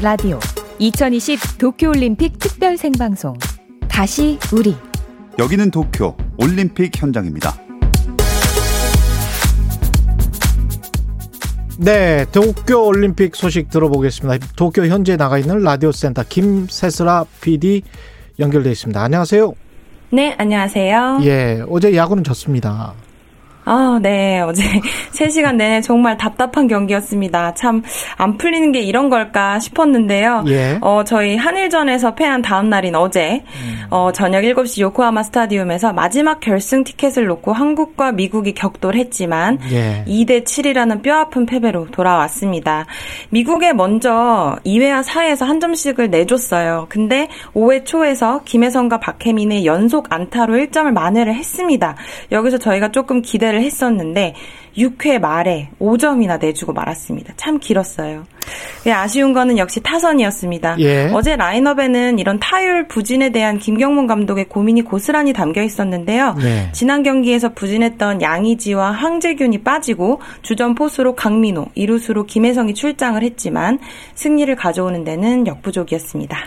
KBS 라디오 2020 도쿄올림픽 특별 생방송 다시 우리 여기는 도쿄 올림픽 현장입니다. 네, 도쿄 올림픽 소식 들어보겠습니다. 도쿄 현재 나가 있는 라디오 센터 김세슬아 PD 연결돼 있습니다. 안녕하세요. 네, 안녕하세요. 예, 어제 야구는 졌습니다. 아, 네. 어제 3시간 내내 정말 답답한 경기였습니다. 참, 안 풀리는 게 이런 걸까 싶었는데요. 예. 어, 저희 한일전에서 패한 다음 날인 어제, 음. 어, 저녁 7시 요코하마 스타디움에서 마지막 결승 티켓을 놓고 한국과 미국이 격돌했지만, 예. 2대 7이라는 뼈아픈 패배로 돌아왔습니다. 미국에 먼저 2회와 4회에서 한 점씩을 내줬어요. 근데 5회 초에서 김혜성과 박혜민의 연속 안타로 1점을 만회를 했습니다. 여기서 저희가 조금 기대를 했었는데 6회 말에 5점이나 내주고 말았습니다. 참 길었어요. 예, 아쉬운 거는 역시 타선이었습니다. 예. 어제 라인업에는 이런 타율 부진에 대한 김경문 감독의 고민이 고스란히 담겨 있었는데요. 네. 지난 경기에서 부진했던 양의지와 황재균이 빠지고 주전 포수로 강민호, 이루수로 김혜성이 출장을 했지만 승리를 가져오는 데는 역부족이었습니다.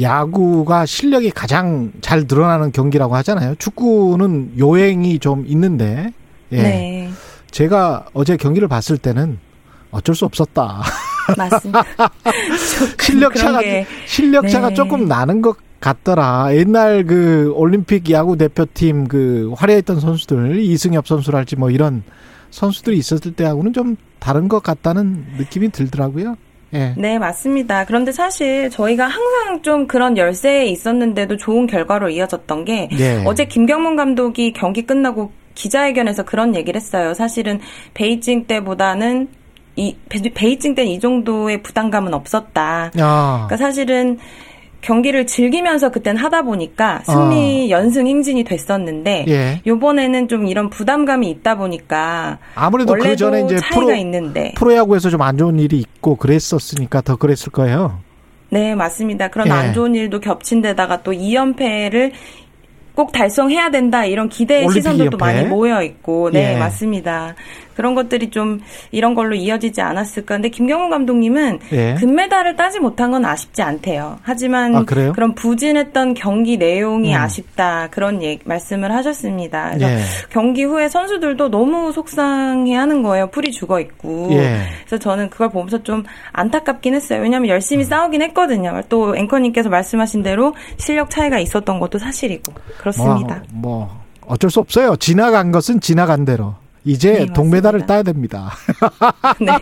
야구가 실력이 가장 잘 드러나는 경기라고 하잖아요. 축구는 요행이 좀 있는데 예. 네. 제가 어제 경기를 봤을 때는 어쩔 수 없었다. 맞습니다. 실력 차가 실력 차가 네. 조금 나는 것 같더라. 옛날 그 올림픽 야구 대표팀 그 화려했던 선수들 이승엽 선수랄지 뭐 이런 선수들이 있었을 때하고는 좀 다른 것 같다는 느낌이 들더라고요. 예. 네, 맞습니다. 그런데 사실 저희가 항상 좀 그런 열세에 있었는데도 좋은 결과로 이어졌던 게 예. 어제 김경문 감독이 경기 끝나고 기자회견에서 그런 얘기를 했어요. 사실은 베이징 때보다는 이 베이징 때는 이 정도의 부담감은 없었다. 아. 그러니까 사실은 경기를 즐기면서 그땐 하다 보니까 승리 어. 연승 행진이 됐었는데 예. 요번에는 좀 이런 부담감이 있다 보니까 아무래도 그 전에 이제 차이가 프로, 있는데 프로야구에서 좀 안 좋은 일이 있고 그랬었으니까 더 그랬을 거예요. 네, 맞습니다. 그런 예. 안 좋은 일도 겹친 데다가 또 2연패를 꼭 달성해야 된다 이런 기대 시선들도 많이 모여 있고 네 예. 맞습니다. 그런 것들이 좀 이런 걸로 이어지지 않았을까. 근데 김경훈 감독님은 예. 금메달을 따지 못한 건 아쉽지 않대요. 하지만 아, 그런 부진했던 경기 내용이 음. 아쉽다 그런 얘기, 말씀을 하셨습니다. 그래서 예. 경기 후에 선수들도 너무 속상해하는 거예요. 풀이 죽어 있고. 예. 그래서 저는 그걸 보면서 좀 안타깝긴 했어요. 왜냐하면 열심히 음. 싸우긴 했거든요. 또 앵커님께서 말씀하신 대로 실력 차이가 있었던 것도 사실이고 그렇습니다. 뭐, 뭐 어쩔 수 없어요. 지나간 것은 지나간 대로. 이제 네, 동메달을 따야 됩니다. 네.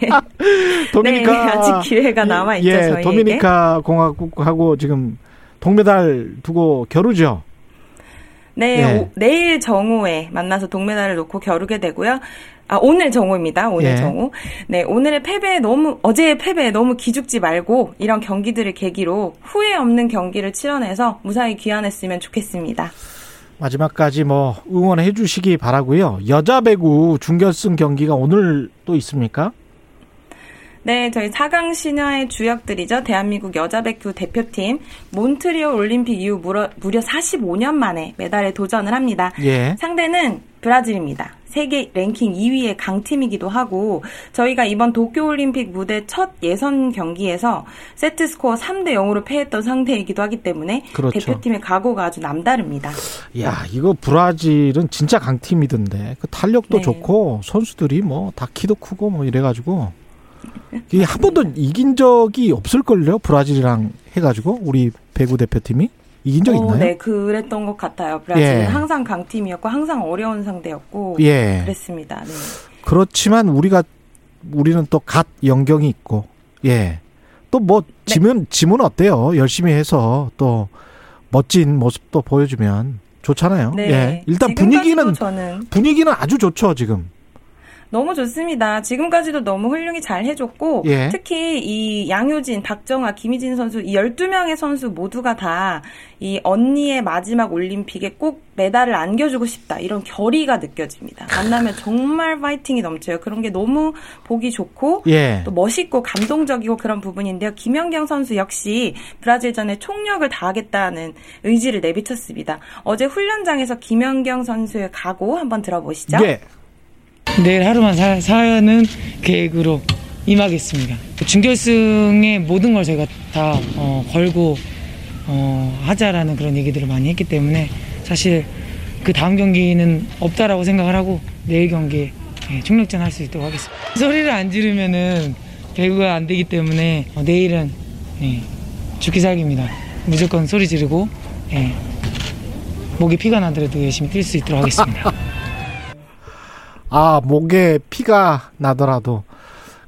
도미니카 네, 아직 기회가 남아 있죠. 예, 저희에게. 도미니카 공화국하고 지금 동메달 두고 겨루죠. 네, 예. 오, 내일 정오에 만나서 동메달을 놓고 겨루게 되고요. 아, 오늘 정오입니다. 오늘 예. 정오. 네, 오늘의 패배에 너무, 어제의 패배에 너무 기죽지 말고, 이런 경기들을 계기로 후회 없는 경기를 치러내서 무사히 귀환했으면 좋겠습니다. 마지막까지 뭐 응원해 주시기 바라고요. 여자 배구 준결승 경기가 오늘 또 있습니까? 네, 저희 4강 신화의 주역들이죠. 대한민국 여자 배구 대표팀 몬트리올 올림픽 이후 무려, 무려 45년 만에 메달에 도전을 합니다. 예. 상대는 브라질입니다. 세계 랭킹 2위의 강팀이기도 하고 저희가 이번 도쿄올림픽 무대 첫 예선 경기에서 세트 스코어 3대 0으로 패했던 상대이기도 하기 때문에 그렇죠. 대표팀의 각오가 아주 남다릅니다. 야 이거 브라질은 진짜 강팀이던데 그 탄력도 네. 좋고 선수들이 뭐 다 키도 크고 뭐 이래가지고 이게 한 번도 이긴 적이 없을걸요 브라질이랑 해가지고 우리 배구 대표팀이 이긴 적 어, 있나요? 네, 그랬던 것 같아요. 브라질은 예. 항상 강팀이었고 항상 어려운 상대였고 예. 그랬습니다. 네. 그렇지만 우리가 우리는 또갓 연경이 있고 예. 또 뭐 지면 네. 지문 어때요? 열심히 해서 또 멋진 모습도 보여주면 좋잖아요. 네. 예. 일단 분위기는 저는 분위기는 아주 좋죠, 지금. 너무 좋습니다. 지금까지도 너무 훌륭히 잘 해줬고 예. 특히 이 양효진, 박정아, 김희진 선수 이 12명의 선수 모두가 다 이 언니의 마지막 올림픽에 꼭 메달을 안겨주고 싶다 이런 결의가 느껴집니다. 만나면 정말 파이팅이 넘쳐요. 그런 게 너무 보기 좋고 예. 또 멋있고 감동적이고 그런 부분인데요. 김연경 선수 역시 브라질전에 총력을 다하겠다는 의지를 내비쳤습니다. 어제 훈련장에서 김연경 선수의 각오 한번 들어보시죠. 예. 내일 하루만 사, 사는 계획으로 임하겠습니다. 준결승에 모든 걸 저희가 다 어, 걸고 어, 하자라는 그런 얘기들을 많이 했기 때문에 사실 그 다음 경기는 없다라고 생각을 하고 내일 경기에 예, 총력전 할 수 있도록 하겠습니다. 소리를 안 지르면은 배구가 안 되기 때문에 어, 내일은 예, 죽기 살기입니다. 무조건 소리 지르고 예, 목에 피가 나더라도 열심히 뛸 수 있도록 하겠습니다. 아 목에 피가 나더라도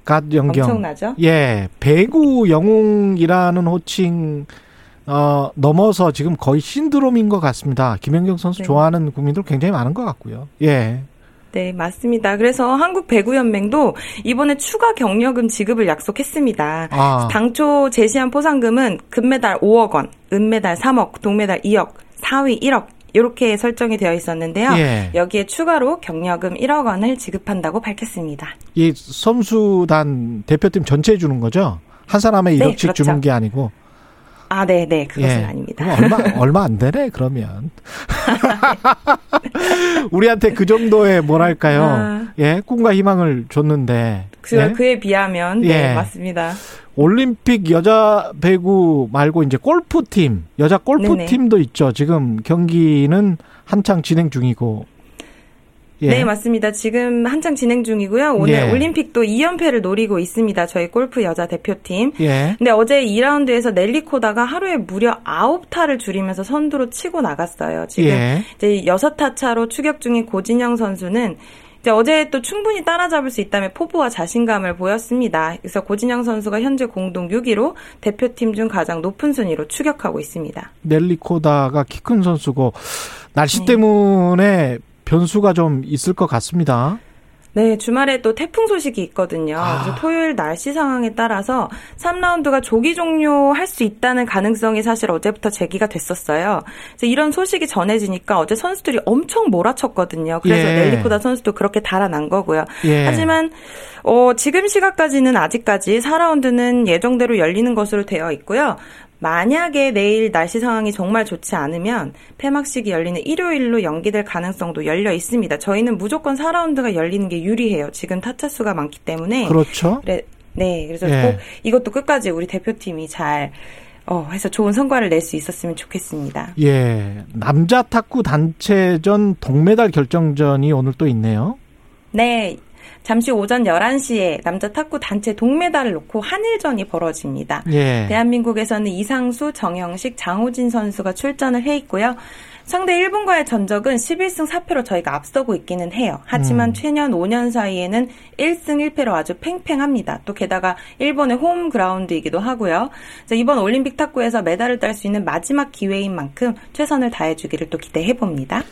갓 연경 엄청나죠? 예 배구 영웅이라는 호칭 어, 넘어서 지금 거의 신드롬인 것 같습니다. 김연경 선수 네. 좋아하는 국민들 굉장히 많은 것 같고요. 예. 네, 맞습니다. 그래서 한국 배구 연맹도 이번에 추가 경력금 지급을 약속했습니다. 아. 당초 제시한 포상금은 금메달 5억 원, 은메달 3억, 동메달 2억, 4위 1억 이렇게 설정이 되어 있었는데요. 예. 여기에 추가로 경력금 1억 원을 지급한다고 밝혔습니다. 이 선수단 대표팀 전체에 주는 거죠? 한 사람의 1억씩 네, 그렇죠. 주는 게 아니고. 아, 네, 네, 그것은 예. 아닙니다. 얼마 얼마 안 되네 그러면. 우리한테 그 정도의 뭐랄까요? 아. 예, 꿈과 희망을 줬는데. 그 예? 그에 비하면 네, 예. 맞습니다. 올림픽 여자 배구 말고 이제 골프팀, 여자 골프팀도 있죠. 지금 경기는 한창 진행 중이고 예. 네, 맞습니다. 지금 한창 진행 중이고요. 오늘 예. 올림픽도 2연패를 노리고 있습니다. 저희 골프 여자 대표팀. 예. 근데 어제 2라운드에서 넬리 코다가 하루에 무려 9타를 줄이면서 선두로 치고 나갔어요. 지금 예. 이제 6타 차로 추격 중인 고진영 선수는 이제 어제 또 충분히 따라잡을 수 있다며 포부와 자신감을 보였습니다. 그래서 고진영 선수가 현재 공동 6위로 대표팀 중 가장 높은 순위로 추격하고 있습니다. 넬리 코다가 키 큰 선수고 날씨 네. 때문에 변수가 좀 있을 것 같습니다. 네, 주말에 또 태풍 소식이 있거든요. 아. 그래서 토요일 날씨 상황에 따라서 3라운드가 조기 종료할 수 있다는 가능성이 사실 어제부터 제기가 됐었어요. 그래서 이런 소식이 전해지니까 어제 선수들이 엄청 몰아쳤거든요. 그래서 예. 넬리코다 선수도 그렇게 달아난 거고요. 예. 하지만 어, 지금 시각까지는 아직까지 4라운드는 예정대로 열리는 것으로 되어 있고요. 만약에 내일 날씨 상황이 정말 좋지 않으면 폐막식이 열리는 일요일로 연기될 가능성도 열려 있습니다. 저희는 무조건 4라운드가 열리는 게 유리해요. 지금 타차 수가 많기 때문에. 그렇죠. 그래, 네, 그래서 예. 꼭 이것도 끝까지 우리 대표팀이 잘 어, 해서 좋은 성과를 낼 수 있었으면 좋겠습니다. 예. 남자 탁구 단체전 동메달 결정전이 오늘 또 있네요. 네. 잠시 오전 11시에 남자 탁구 단체 동메달을 놓고 한일전이 벌어집니다. 예. 대한민국에서는 이상수, 정영식, 장호진 선수가 출전을 해 있고요. 상대 일본과의 전적은 11승 4패로 저희가 앞서고 있기는 해요. 하지만 음. 최년 5년 사이에는 1승 1패로 아주 팽팽합니다. 또 게다가 일본의 홈 그라운드이기도 하고요. 이번 올림픽 탁구에서 메달을 딸 수 있는 마지막 기회인 만큼 최선을 다해주기를 또 기대해 봅니다.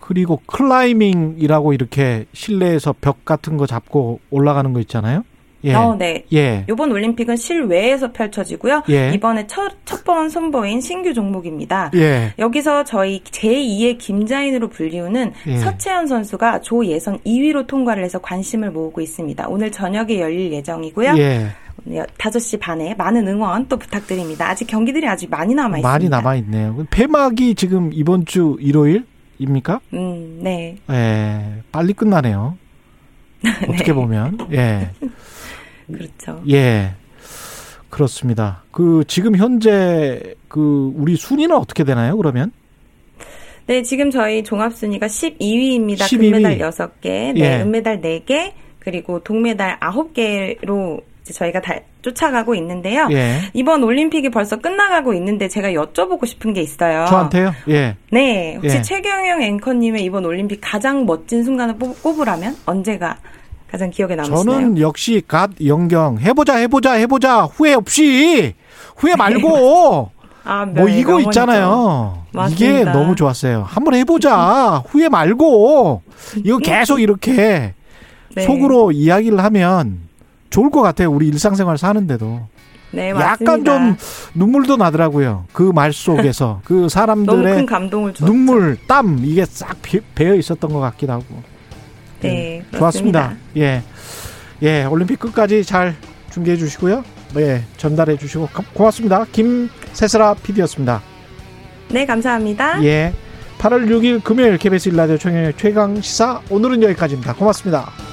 그리고 클라이밍이라고 이렇게 실내에서 벽 같은 거 잡고 올라가는 거 있잖아요. 예. 어, 네. 예. 이번 올림픽은 실외에서 펼쳐지고요. 예. 이번에 첫, 첫번 선보인 신규 종목입니다. 예. 여기서 저희 제2의 김자인으로 불리우는 예. 서채연 선수가 조 예선 2위로 통과를 해서 관심을 모으고 있습니다. 오늘 저녁에 열릴 예정이고요. 예. 5시 반에 많은 응원 또 부탁드립니다. 아직 경기들이 아직 많이 남아 있습니다. 많이 남아 있네요. 폐막이 지금 이번 주 일요일 입니까? 음, 네. 예, 빨리 끝나네요. 어떻게 네. 보면, 예. 그렇죠. 예. 그렇습니다. 그, 지금 현재 그, 우리 순위는 어떻게 되나요, 그러면? 네, 지금 저희 종합 순위가 12위입니다. 12위. 금메달 6개, 네, 예. 은메달 4개, 그리고 동메달 9개로 저희가 다 쫓아가고 있는데요. 예. 이번 올림픽이 벌써 끝나가고 있는데 제가 여쭤보고 싶은 게 있어요. 저한테요? 예. 네. 혹시 예. 최경영 앵커님의 이번 올림픽 가장 멋진 순간을 꼽으라면 언제가 가장 기억에 남으시나요? 저는 역시 갓 영경 해보자 해보자 해보자 후회 없이 후회 네, 말고 아, 뭐 네, 이거 있잖아요. 이게 너무 좋았어요. 한번 해보자 후회 말고 이거 계속 이렇게 네. 속으로 이야기를 하면 좋을 것 같아요. 우리 일상생활 사는데도. 네. 약간 좀 눈물도 나더라고요. 그 말 속에서 그 사람들의 눈물, 땀 이게 싹 배어 있었던 것 같기도 하고. 네, 네 좋았습니다. 예, 예, 올림픽 끝까지 잘 중계해 주시고요. 예, 전달해 주시고 고맙습니다. 김세슬아 PD였습니다. 네, 감사합니다. 예, 8월 6일 금요일 KBS 일라디오 총회 최강 시사 오늘은 여기까지입니다. 고맙습니다.